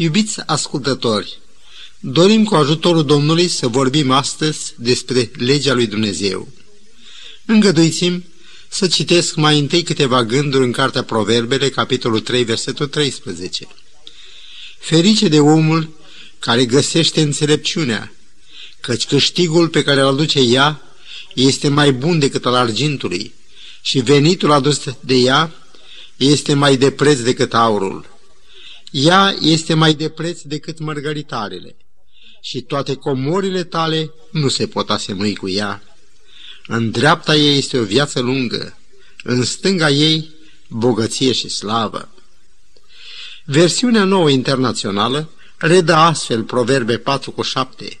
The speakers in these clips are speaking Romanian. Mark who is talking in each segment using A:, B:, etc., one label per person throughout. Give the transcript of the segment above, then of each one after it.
A: Iubiți ascultători, dorim cu ajutorul Domnului să vorbim astăzi despre legea lui Dumnezeu. Îngăduiți-mi să citesc mai întâi câteva gânduri în Cartea Proverbele, capitolul 3, versetul 13. Ferice de omul care găsește înțelepciunea, căci câștigul pe care îl aduce ea este mai bun decât al argintului și venitul adus de ea este mai de preț decât aurul. Ea este mai de preț decât mărgăritarele și toate comorile tale nu se pot asemui cu ea. În dreapta ei este o viață lungă, în stânga ei bogăție și slavă. Versiunea nouă internațională redă astfel Proverbe 4 cu 7.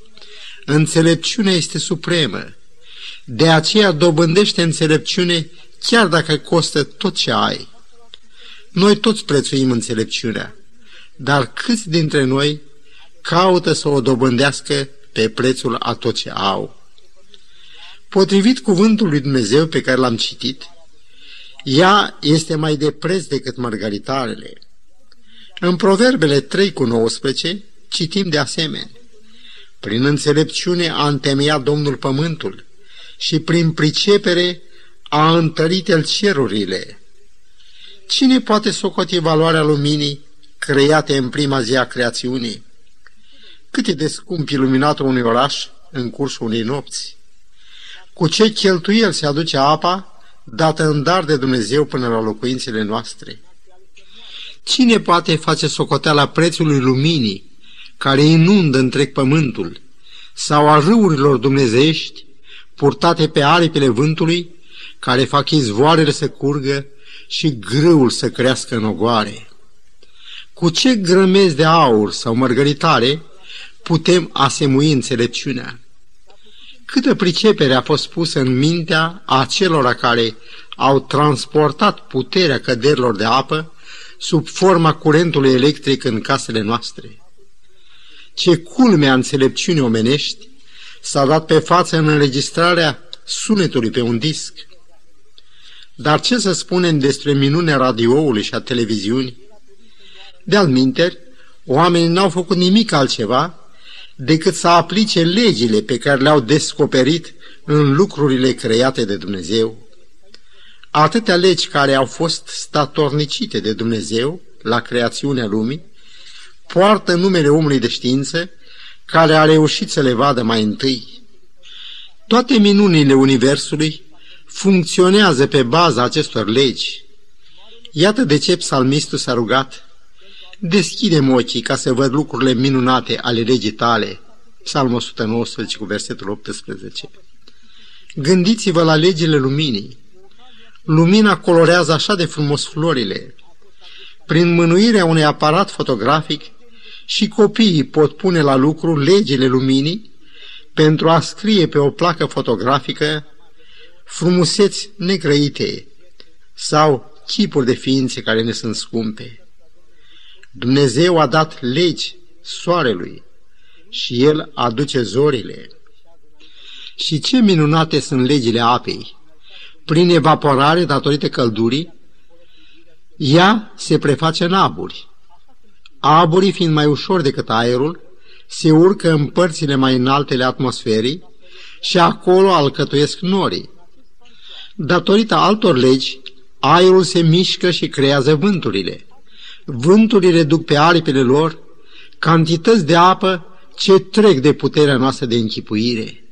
A: Înțelepciunea este supremă, de aceea dobândește înțelepciune chiar dacă costă tot ce ai. Noi toți prețuim înțelepciunea, dar câți dintre noi caută să o dobândească pe prețul a tot ce au? Potrivit cuvântului lui Dumnezeu pe care l-am citit, ea este mai de preț decât margaritarele. În Proverbele 3 cu 19 citim de asemenea, prin înțelepciune a întemeiat Domnul pământul și prin pricepere a întărit el cerurile. Cine poate socoti valoarea luminii create în prima zi a creațiunii? Cât e de scump iluminatul unui oraș în cursul unei nopți? Cu ce cheltuiel se aduce apa dată în dar de Dumnezeu până la locuințele noastre? Cine poate face socoteala prețului luminii care inundă întreg pământul sau a râurilor dumnezeiești purtate pe aripile vântului care fac izvoarele să curgă și grâul să crească în ogoare? Cu ce grămezi de aur sau mărgăritare putem asemui înțelepciunea? Câtă pricepere a fost pusă în mintea acelora care au transportat puterea căderilor de apă sub forma curentului electric în casele noastre. Ce culme a înțelepciunii omenești s-a dat pe față în înregistrarea sunetului pe un disc. Dar ce să spunem despre minunea radioului și a televiziunii? De-al minteri, oamenii n-au făcut nimic altceva decât să aplice legile pe care le-au descoperit în lucrurile create de Dumnezeu. Atâtea legi care au fost statornicite de Dumnezeu la creațiunea lumii, poartă numele omului de știință care a reușit să le vadă mai întâi. Toate minunile Universului funcționează pe baza acestor legi. Iată de ce psalmistul s-a rugat, deschide ochii ca să văd lucrurile minunate ale legii tale. Psalmul 119 cu versetul 18. Gândiți-vă la legile luminii. Lumina colorează așa de frumos florile. Prin mânuirea unui aparat fotografic și copiii pot pune la lucru legile luminii pentru a scrie pe o placă fotografică frumuseți negrăite sau chipuri de ființe care ne sunt scumpe. Dumnezeu a dat legi soarelui și El aduce zorile. Și ce minunate sunt legile apei! Prin evaporare datorită căldurii, ea se preface în aburi. Aburii, fiind mai ușor decât aerul, se urcă în părțile mai înaltele atmosferii și acolo alcătuiesc norii. Datorită altor legi, aerul se mișcă și creează vânturile. Vânturile duc pe aripile lor cantități de apă ce trec de puterea noastră de închipuire.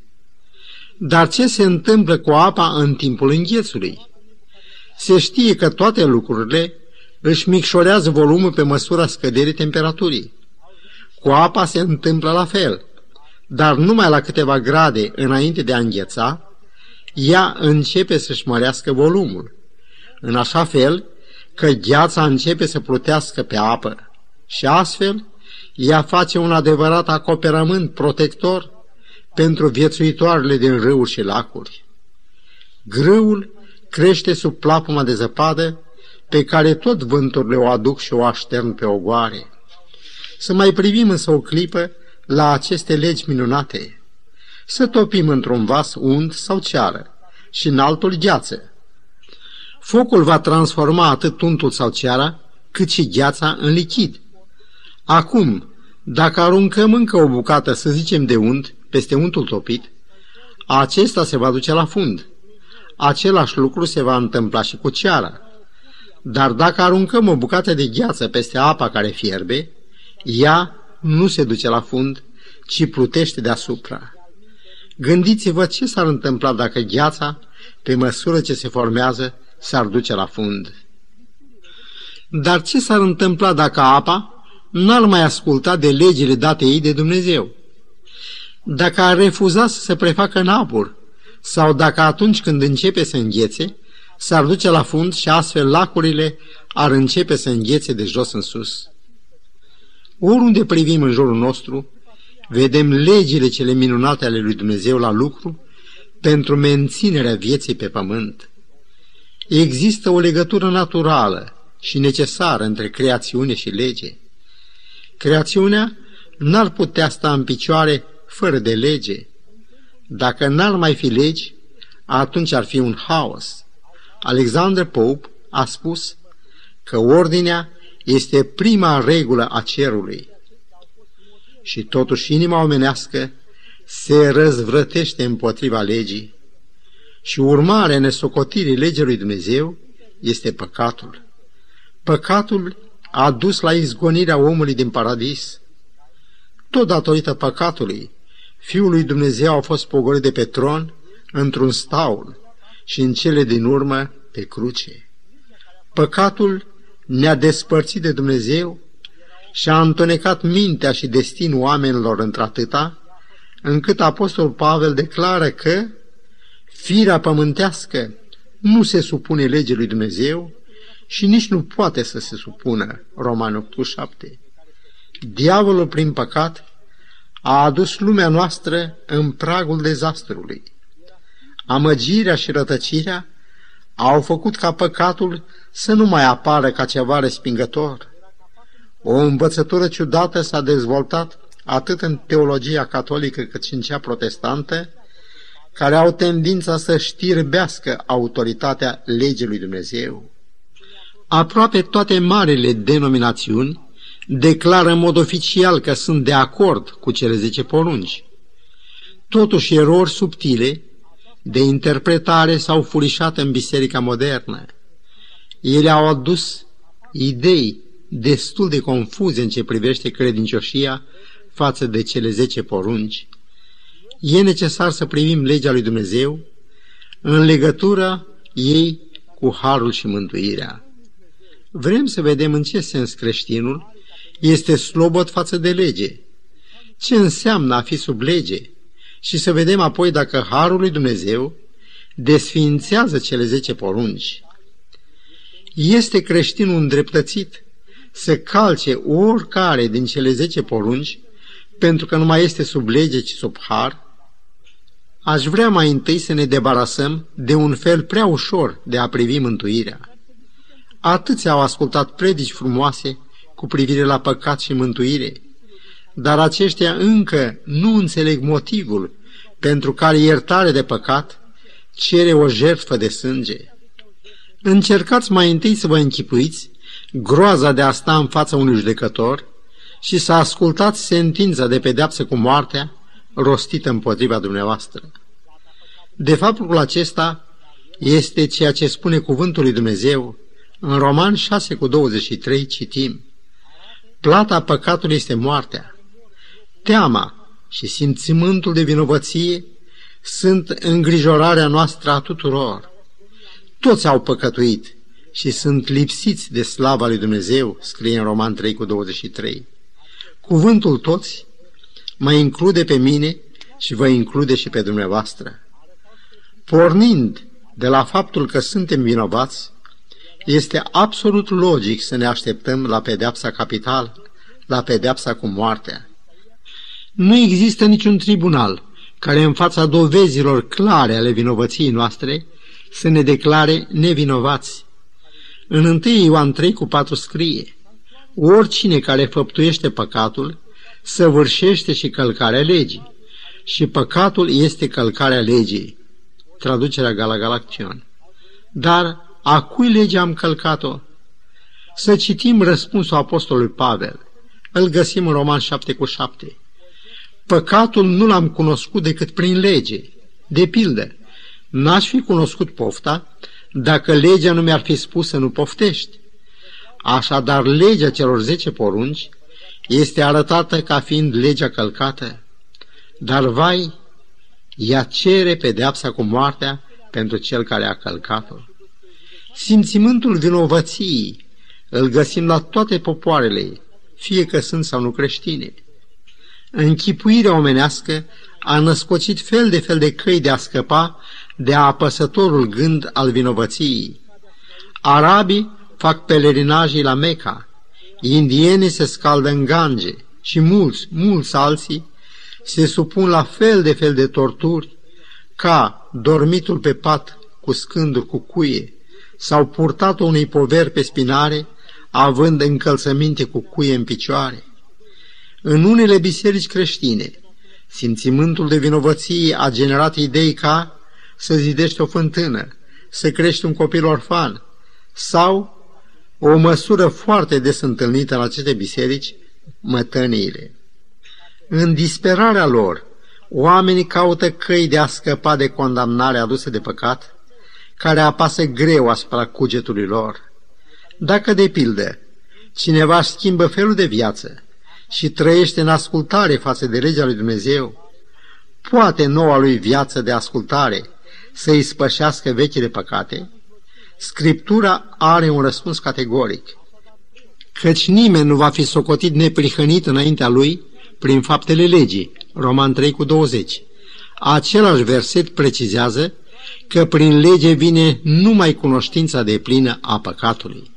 A: Dar ce se întâmplă cu apa în timpul înghețului? Se știe că toate lucrurile își micșorează volumul pe măsura scăderii temperaturii. Cu apa se întâmplă la fel, dar numai la câteva grade înainte de a îngheța, ea începe să-și mărească volumul, în așa fel că gheața începe să plutească pe apă și astfel ea face un adevărat acoperământ protector pentru viețuitoarele din râuri și lacuri. Grâul crește sub plapuma de zăpadă pe care tot vânturile o aduc și o aștern pe ogoare. Să mai privim însă o clipă la aceste legi minunate. Să topim într-un vas unt sau ceară și în altul gheață. Focul va transforma atât untul sau ceara, cât și gheața în lichid. Acum, dacă aruncăm încă o bucată, să zicem de unt, peste untul topit, acesta se va duce la fund. Același lucru se va întâmpla și cu ceara. Dar dacă aruncăm o bucată de gheață peste apa care fierbe, ea nu se duce la fund, ci plutește deasupra. Gândiți-vă ce s-ar întâmpla dacă gheața, pe măsură ce se formează, s-ar duce la fund. Dar ce s-ar întâmpla dacă apa n-ar mai asculta de legile date ei de Dumnezeu? Dacă ar refuza să se prefacă în abur, sau dacă atunci când începe să înghețe, s-ar duce la fund și astfel lacurile ar începe să înghețe de jos în sus. Oriunde privim în jurul nostru, vedem legile cele minunate ale lui Dumnezeu la lucru pentru menținerea vieții pe pământ. Există o legătură naturală și necesară între creațiune și lege. Creațiunea n-ar putea sta în picioare fără de lege. Dacă n-ar mai fi legi, atunci ar fi un haos. Alexander Pope a spus că ordinea este prima regulă a cerului. Și totuși inima omenească se răzvrătește împotriva legii și urmarea nesocotirii legii lui Dumnezeu este păcatul. Păcatul a dus la izgonirea omului din paradis. Tot datorită păcatului, Fiul lui Dumnezeu a fost pogorât de pe tron într-un staul și în cele din urmă pe cruce. Păcatul ne-a despărțit de Dumnezeu și a întunecat mintea și destinul oamenilor într-atâta, încât Apostol Pavel declară că firea pământească nu se supune legii lui Dumnezeu și nici nu poate să se supună, Roman 8 7. Diavolul prin păcat a adus lumea noastră în pragul dezastrului. Amăgirea și rătăcirea au făcut ca păcatul să nu mai apară ca ceva respingător. O învățătură ciudată s-a dezvoltat atât în teologia catolică cât și în cea protestantă, care au tendința să știrbească autoritatea legii lui Dumnezeu. Aproape toate marile denominațiuni declară în mod oficial că sunt de acord cu cele zece porunci. Totuși, erori subtile de interpretare s-au furișat în biserica modernă. Ele au adus idei destul de confuze în ce privește credincioșia față de cele zece porunci. E necesar să privim legea lui Dumnezeu în legătura ei cu harul și mântuirea. Vrem să vedem în ce sens creștinul este slobot față de lege. Ce înseamnă a fi sub lege? Și să vedem apoi dacă Harul lui Dumnezeu desfințează cele zece porunci. Este creștinul îndreptățit să calce oricare din cele zece porunci pentru că nu mai este sub lege, ci sub har? Aș vrea mai întâi să ne debarasăm de un fel prea ușor de a privi mântuirea. Atâți au ascultat predici frumoase cu privire la păcat și mântuire, dar aceștia încă nu înțeleg motivul pentru care iertare de păcat cere o jertfă de sânge. Încercați mai întâi să vă închipuiți groaza de a sta în fața unui judecător și să ascultați sentința de pedeapsă cu moartea rostită împotriva dumneavoastră. De faptul acesta este ceea ce spune cuvântul lui Dumnezeu în Roman 6 cu 23 citim. Plata păcatului este moartea. Teama și simțimântul de vinovăție sunt îngrijorarea noastră a tuturor. Toți au păcătuit și sunt lipsiți de slava lui Dumnezeu, scrie în Roman 3 cu 23. Cuvântul toți mă include pe mine și vă include și pe dumneavoastră. Pornind de la faptul că suntem vinovați, este absolut logic să ne așteptăm la pedeapsa capitală, la pedeapsa cu moartea. Nu există niciun tribunal care în fața dovezilor clare ale vinovăției noastre să ne declare nevinovați. În 1 Ioan 3 cu 4 scrie, Oricine care făptuiește păcatul, săvârșește și călcarea legii. Și păcatul este călcarea legii. Traducerea Gala Dar a cui lege am călcat-o? Să citim răspunsul apostolului Pavel. Îl găsim în Roman 7 cu 7. Păcatul nu l-am cunoscut decât prin lege. De pildă, n-aș fi cunoscut pofta dacă legea nu mi-ar fi spus să nu poftești. Așadar, legea celor zece porunci este arătată ca fiind legea călcată. Dar, vai, ea cere pedeapsa cu moartea pentru cel care a călcat-o. Simțimântul vinovăției îl găsim la toate popoarele, fie că sunt sau nu creștine. Închipuirea omenească a născocit fel de fel de căi de a scăpa de apăsătorul gând al vinovăției. Arabii fac pelerinajii la Meca, indienii se scaldă în Gange și mulți, mulți alții se supun la fel de fel de torturi ca dormitul pe pat cu scânduri cu cuie sau purtatul unei poveri pe spinare având încălțăminte cu cuie în picioare. În unele biserici creștine, simțimântul de vinovăție a generat idei ca să zidești o fântână, să crești un copil orfan sau o măsură foarte des întâlnită în aceste biserici, mătăniile. În disperarea lor, oamenii caută căi de a scăpa de condamnarea adusă de păcat, care apasă greu asupra cugetului lor. Dacă, de pildă, cineva schimbă felul de viață și trăiește în ascultare față de legea lui Dumnezeu, poate noua lui viață de ascultare să îi spășească vechile păcate? Scriptura are un răspuns categoric, căci nimeni nu va fi socotit neprihănit înaintea lui prin faptele legii, Roman 3 cu 20. Același verset precizează că prin lege vine numai cunoștința de plină a păcatului.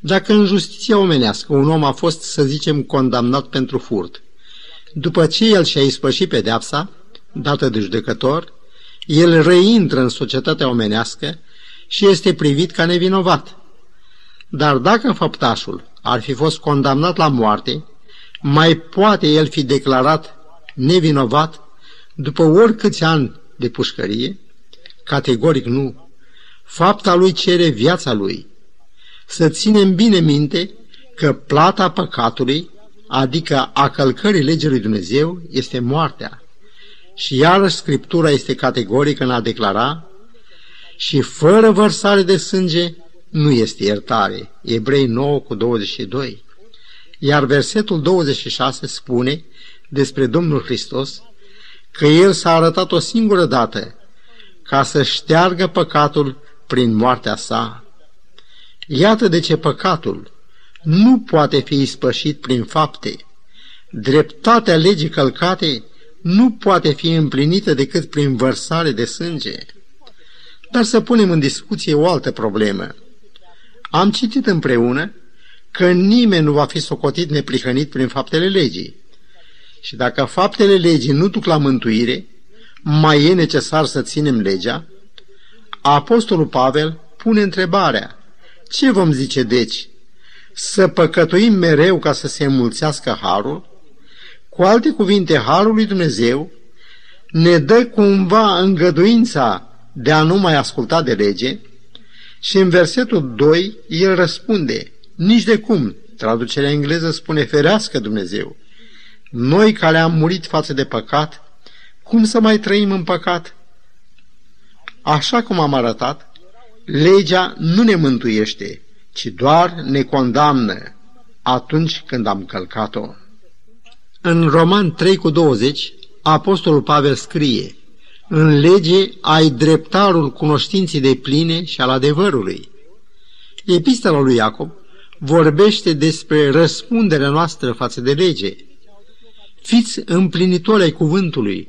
A: Dacă în justiția omenească un om a fost, să zicem, condamnat pentru furt, după ce el și-a ispășit pedeapsa, dată de judecător, el reintră în societatea omenească și este privit ca nevinovat. Dar dacă făptașul ar fi fost condamnat la moarte, mai poate el fi declarat nevinovat după oricâți ani de pușcărie? Categoric nu. Fapta lui cere viața lui. Să ținem bine minte că plata păcatului, adică a călcării legii lui Dumnezeu, este moartea. Și iarăși Scriptura este categorică în a declara și fără vărsare de sânge nu este iertare. Ebrei 9 cu 22. Iar versetul 26 spune despre Domnul Hristos că El s-a arătat o singură dată ca să șteargă păcatul prin moartea sa. Iată de ce păcatul nu poate fi ispășit prin fapte. Dreptatea legii călcate nu poate fi împlinită decât prin vărsare de sânge. Dar să punem în discuție o altă problemă. Am citit împreună că nimeni nu va fi socotit neprihănit prin faptele legii. Și dacă faptele legii nu duc la mântuire, mai e necesar să ținem legea? Apostolul Pavel pune întrebarea, ce vom zice deci? Să păcătuim mereu ca să se înmulțească harul? Cu alte cuvinte, harul lui Dumnezeu ne dă cumva îngăduința de a nu mai asculta de lege și în versetul 2 el răspunde, nici de cum, traducerea engleză spune ferească Dumnezeu. Noi care am murit față de păcat, cum să mai trăim în păcat? Așa cum am arătat, legea nu ne mântuiește, ci doar ne condamnă atunci când am călcat-o. În Roman 3 cu 20, Apostolul Pavel scrie, În lege ai dreptarul cunoștinții de pline și al adevărului. Epistola lui Iacob vorbește despre răspunderea noastră față de lege. Fiți împlinitori ai cuvântului,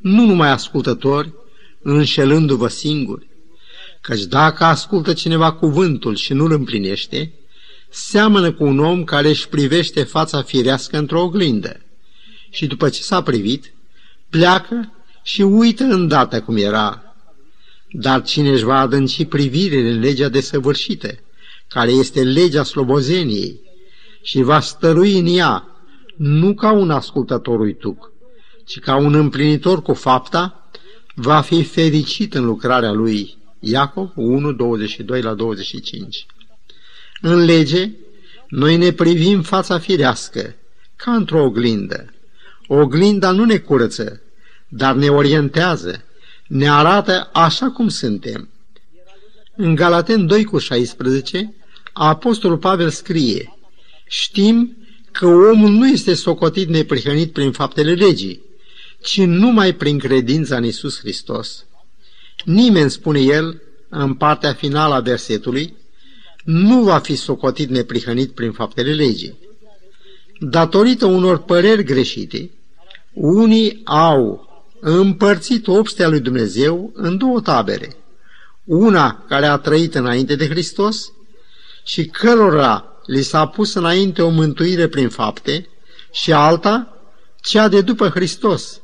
A: nu numai ascultători, înșelându-vă singuri. Căci dacă ascultă cineva cuvântul și nu-l împlinește, seamănă cu un om care își privește fața firească într-o oglindă și după ce s-a privit, pleacă și uită îndată cum era. Dar cine își va adânci privirile în legea desăvârșită, care este legea slobozeniei, și va stărui în ea, nu ca un ascultător uituc, ci ca un împlinitor cu fapta, va fi fericit în lucrarea lui. Iacov 1, 22 la 25. În lege, Noi ne privim fața firească, ca într-o oglindă. Oglinda nu ne curăță, dar ne orientează, ne arată așa cum suntem. În Galaten 2 cu 16, Apostolul Pavel scrie, Știm că omul nu este socotit neprihănit prin faptele legii, ci numai prin credința în Isus Hristos. Nimeni, spune el, în partea finală a versetului, nu va fi socotit neprihănit prin faptele legii. Datorită unor păreri greșite, unii au împărțit obstea lui Dumnezeu în două tabere. Una care a trăit înainte de Hristos și cărora li s-a pus înainte o mântuire prin fapte și alta, cea de după Hristos,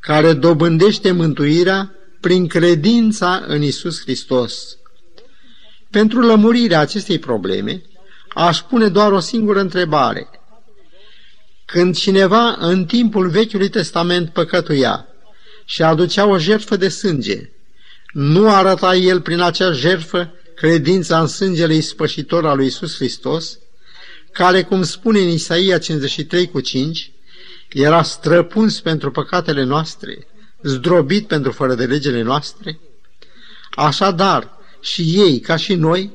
A: care dobândește mântuirea prin credința în Isus Hristos. Pentru lămurirea acestei probleme, aș pune doar o singură întrebare. Când cineva în timpul Vechiului Testament păcătuia și aducea o jertfă de sânge, nu arăta el prin acea jertfă credința în sângele ispășitor al lui Isus Hristos, care, cum spune în Isaia 53 cu 5, era străpuns pentru păcatele noastre, zdrobit pentru fără de legele noastre? Așadar, și ei, ca și noi,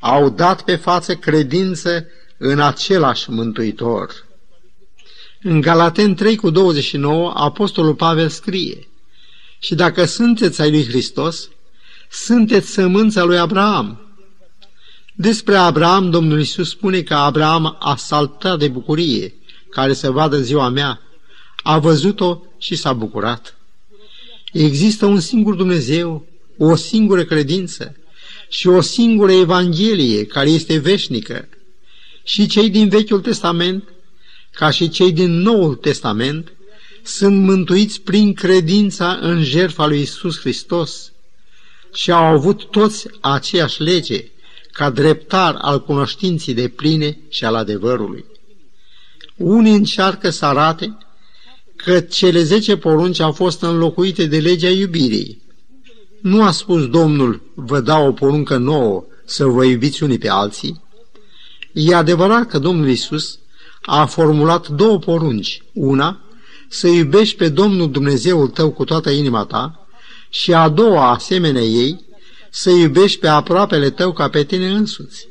A: au dat pe față credință în același Mântuitor. În Galaten 3 cu 29, Apostolul Pavel scrie, Și dacă sunteți ai lui Hristos, sunteți sămânța lui Abraham. Despre Abraham, Domnul Iisus spune că Abraham a saltat de bucurie, care să vadă ziua mea, a văzut-o și s-a bucurat. Există un singur Dumnezeu, o singură credință și o singură Evanghelie care este veșnică. Și cei din Vechiul Testament, ca și cei din Noul Testament, sunt mântuiți prin credința în jertfa lui Isus Hristos și au avut toți aceeași lege ca dreptar al cunoștinții de pline și al adevărului. Unii încearcă să arate că cele zece porunci au fost înlocuite de legea iubirii. Nu a spus Domnul, vă dau o poruncă nouă, să vă iubiți unii pe alții? E adevărat că Domnul Isus a formulat două porunci. Una, să iubești pe Domnul Dumnezeul tău cu toată inima ta și a doua, asemenea ei, să iubești pe aproapele tău ca pe tine însuți.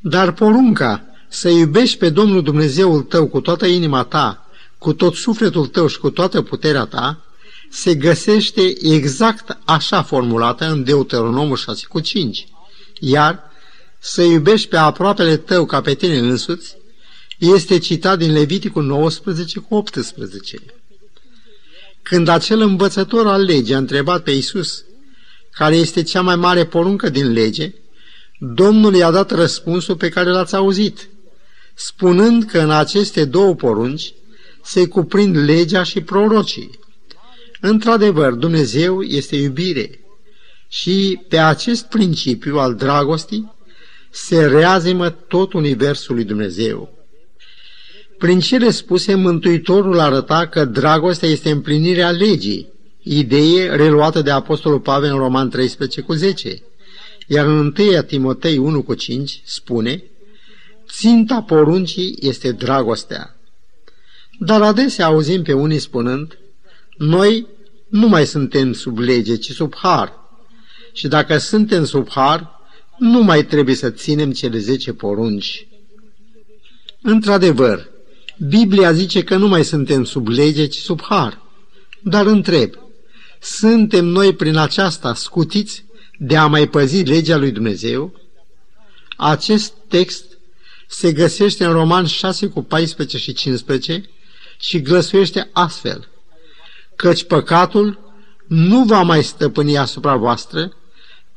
A: Dar porunca să iubești pe Domnul Dumnezeul tău cu toată inima ta, cu tot sufletul tău și cu toată puterea ta, se găsește exact așa formulată în Deuteronomul 6 cu 5. Iar să iubești pe aproapele tău ca pe tine însuți, este citat din Leviticul 19 cu 18. Când acel învățător al legii a întrebat pe Isus, care este cea mai mare poruncă din lege, Domnul i-a dat răspunsul pe care l-ați auzit, spunând că în aceste două porunci se cuprind legea și prorocii. Într-adevăr, Dumnezeu este iubire și pe acest principiu al dragostii se reazimă tot universul lui Dumnezeu. Prin cele spuse, Mântuitorul arăta că dragostea este împlinirea legii, idee reluată de Apostolul Pavel în Roman 13 cu 10, iar în 1 Timotei 1 cu 5 spune Ținta poruncii este dragostea. Dar adesea auzim pe unii spunând, noi nu mai suntem sub lege, ci sub har. Și dacă suntem sub har, nu mai trebuie să ținem cele zece porunci. Într-adevăr, Biblia zice că nu mai suntem sub lege, ci sub har. Dar întreb, suntem noi prin aceasta scutiți de a mai păzi legea lui Dumnezeu? Acest text se găsește în Roman 6 cu 14 și 15 și glăsuiește astfel, căci păcatul nu va mai stăpâni asupra voastră,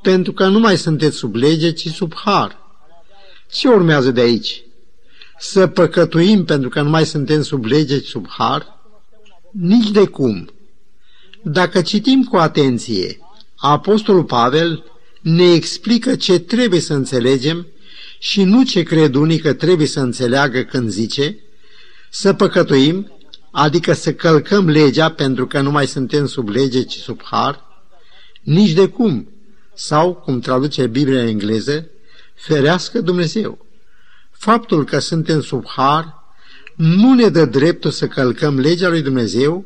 A: pentru că nu mai sunteți sub lege, ci sub har. Ce urmează de aici? Să păcătuim pentru că nu mai suntem sub lege, ci sub har? Nici de cum. Dacă citim cu atenție, Apostolul Pavel ne explică ce trebuie să înțelegem și nu ce cred unii că trebuie să înțeleagă când zice să păcătuim, adică să călcăm legea pentru că nu mai suntem sub lege, ci sub har, nici de cum, sau, cum traduce Biblia în engleză, ferească Dumnezeu. Faptul că suntem sub har nu ne dă dreptul să călcăm legea lui Dumnezeu,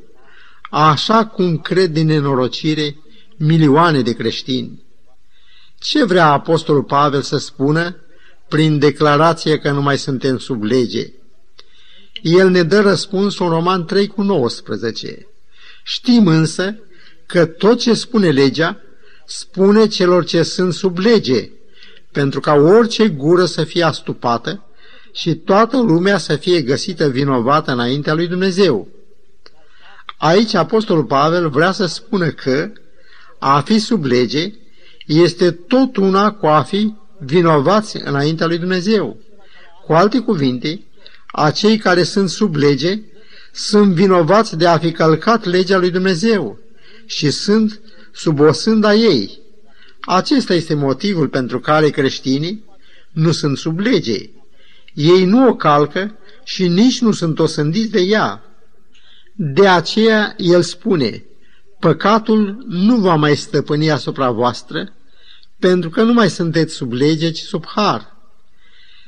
A: așa cum cred din nenorocire milioane de creștini. Ce vrea Apostolul Pavel să spună prin declarație că nu mai suntem sub lege? El ne dă răspunsul în Roman 3 cu 19. Știm însă că tot ce spune legea, spune celor ce sunt sub lege, pentru ca orice gură să fie astupată și toată lumea să fie găsită vinovată înaintea lui Dumnezeu. Aici Apostolul Pavel vrea să spună că a fi sub lege este tot una cu a fi vinovați înaintea lui Dumnezeu. Cu alte cuvinte, acei care sunt sub lege sunt vinovați de a fi călcat legea lui Dumnezeu și sunt sub o sânda ei. Acesta este motivul pentru care creștinii nu sunt sub lege. Ei nu o calcă și nici nu sunt osândiți de ea. De aceea el spune, păcatul nu va mai stăpâni asupra voastră, pentru că nu mai sunteți sub lege, ci sub har.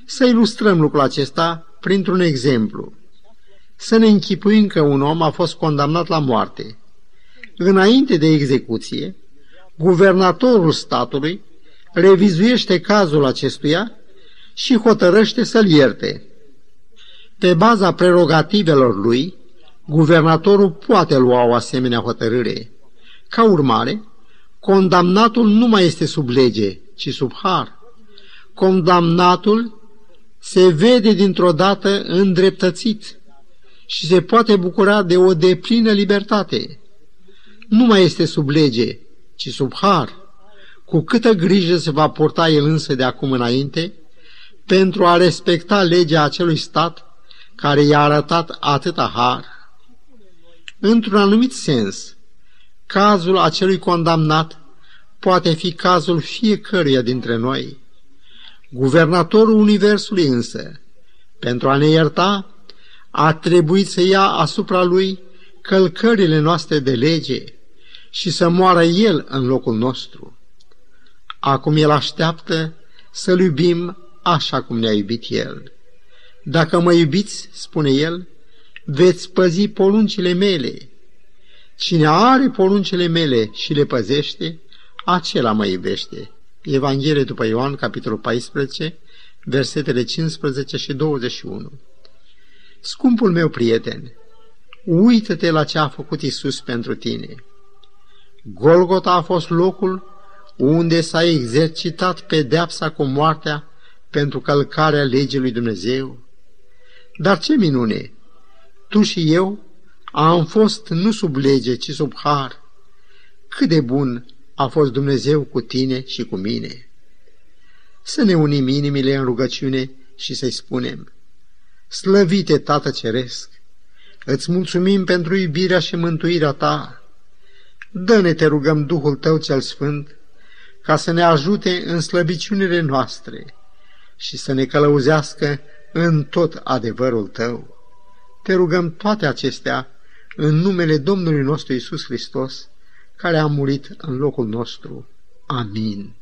A: Să ilustrăm lucrul acesta printr-un exemplu. Să ne închipuim că un om a fost condamnat la moarte. Înainte de execuție, guvernatorul statului revizuiește cazul acestuia și hotărăște să-l ierte. Pe baza prerogativelor lui, guvernatorul poate lua o asemenea hotărâre. Ca urmare, condamnatul nu mai este sub lege, ci sub har. Condamnatul se vede dintr-o dată îndreptățit și se poate bucura de o deplină libertate. Nu mai este sub lege, ci sub har. Cu câtă grijă se va purta el însă de acum înainte pentru a respecta legea acelui stat care i-a arătat atâta har. Într-un anumit sens, cazul acelui condamnat poate fi cazul fiecăruia dintre noi. Guvernatorul Universului însă, pentru a ne ierta, a trebuit să ia asupra lui călcările noastre de lege și să moară el în locul nostru. Acum el așteaptă să-l iubim așa cum ne-a iubit el. Dacă mă iubiți, spune el, veți păzi poruncile mele. Cine are poruncile mele și le păzește, acela mă iubește. Evanghelie după Ioan, capitolul 14, versetele 15 și 21. Scumpul meu prieten, uită-te la ce a făcut Isus pentru tine. Golgota a fost locul unde s-a exercitat pedeapsa cu moartea pentru călcarea legii lui Dumnezeu. Dar ce minune! Tu și eu am fost nu sub lege, ci sub har. Cât de bun a fost Dumnezeu cu tine și cu mine. Să ne unim inimile în rugăciune și să-i spunem, Slăvite, Tată Ceresc, îți mulțumim pentru iubirea și mântuirea ta. Dă-ne, te rugăm, Duhul tău cel Sfânt, ca să ne ajute în slăbiciunile noastre și să ne călăuzească în tot adevărul tău. Te rugăm toate acestea în numele Domnului nostru Isus Hristos, care a murit în locul nostru. Amin.